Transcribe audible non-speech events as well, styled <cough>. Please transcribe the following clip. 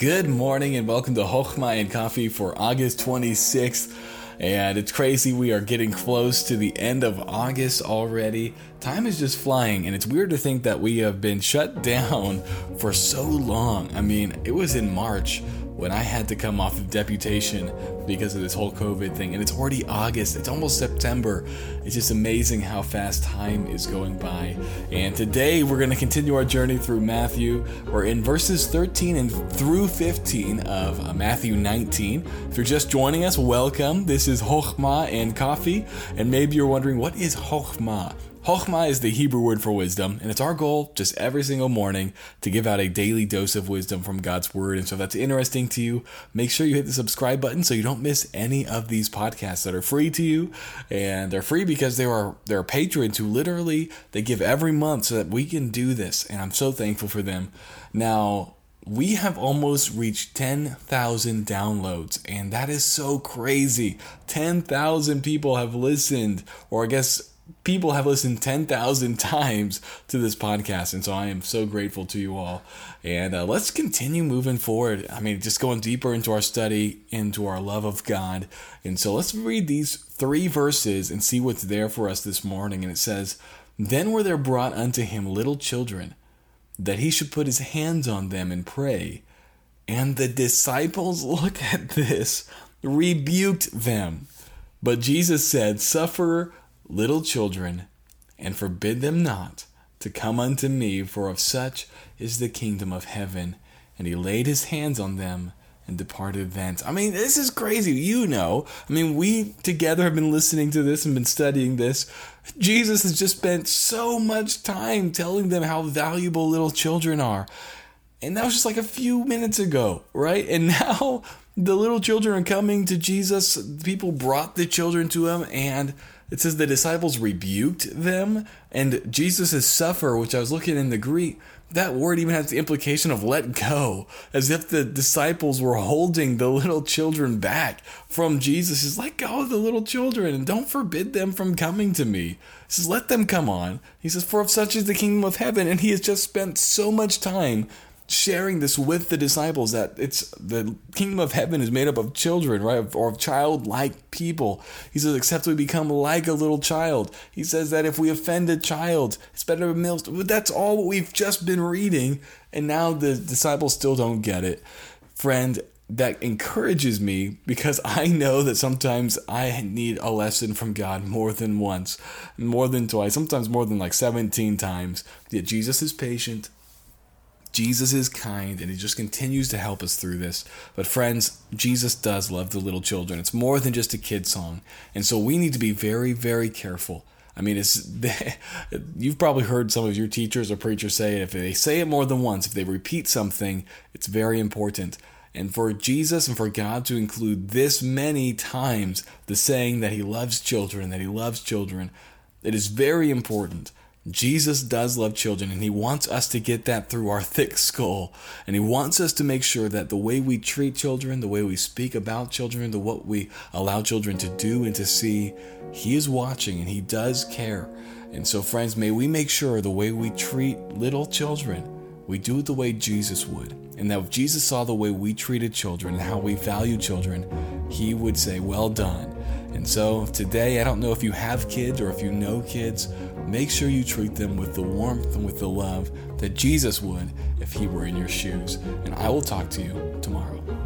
Good morning and welcome to Hochma and Coffee for August 26th. And it's crazy, we are getting close to the end of August already. Time is just flying, and it's weird to think that we have been shut <laughs> down for so long. I mean, it was in March when I had to come off of deputation because of this whole COVID thing. And it's already August, it's almost September. It's just amazing how fast time is going by. And today we're going to continue our journey through Matthew. We're in verses 13 and through 15 of uh, Matthew 19. If you're just joining us, welcome. This is Hochma and Coffee. And maybe you're wondering, what is Hochma? Chokhmah is the Hebrew word for wisdom, and it's our goal just every single morning to give out a daily dose of wisdom from God's word. And so if that's interesting to you, make sure you hit the subscribe button so you don't miss any of these podcasts that are free to you. And they're free because they are they're patrons who literally they give every month so that we can do this. And I'm so thankful for them. Now, we have almost reached 10,000 downloads, and that is so crazy. 10,000 people have listened, or I guess people have listened 10,000 <laughs> times to this podcast. And so I am so grateful to you all. And uh, let's continue moving forward. I mean, just going deeper into our study, into our love of God. And so let's read these three verses and see what's there for us this morning. And it says, Then were there brought unto him little children, that he should put his hands on them and pray. And the disciples, <laughs> look at this, rebuked them. But Jesus said, Suffer little children, and forbid them not to come unto me, for of such is the kingdom of heaven. And he laid his hands on them and departed thence. I mean, this is crazy. You know, I mean, we together have been listening to this and been studying this. Jesus has just spent so much time telling them how valuable little children are. And that was just like a few minutes ago, right? And <laughs> now the little children are coming to Jesus. People brought the children to him, and it says the disciples rebuked them, and Jesus' suffer, which I was looking in the Greek, that word even has the implication of let go, as if the disciples were holding the little children back from Jesus. Says, let go of the little children and don't forbid them from coming to me. He says, let them come on. He says, for of such is the kingdom of heaven. And he has just spent so much time sharing this with the disciples that it's the kingdom of heaven is made up of children, right? Or of childlike people. He says, except we become like a little child. He says that if we offend a child, it's better to mill. But that's all we've just been reading. And now the disciples still don't get it. Friend, that encourages me because I know that sometimes I need a lesson from God more than once, more than twice, sometimes more than like 17 times. Yet Jesus is patient. Jesus is kind and he just continues to help us through this. But friends, Jesus does love the little children. It's more than just a kid song. And so we need to be very, very careful. I mean, it's <laughs> you've probably heard some of your teachers or preachers say. If they say it more than once, if they repeat something, it's very important. And for Jesus and for God to include this many times the saying that he loves children, that he loves children, it is very important. Jesus does love children, and He wants us to get that through our thick skull. And He wants us to make sure that the way we treat children, the way we speak about children, the what we allow children to do and to see, He is watching and He does care. And so, friends, may we make sure the way we treat little children, we do it the way Jesus would. And that if Jesus saw the way we treated children and how we value children, He would say, Well done. And so today, I don't know if you have kids or if you know kids, make sure you treat them with the warmth and with the love that Jesus would if he were in your shoes. And I will talk to you tomorrow.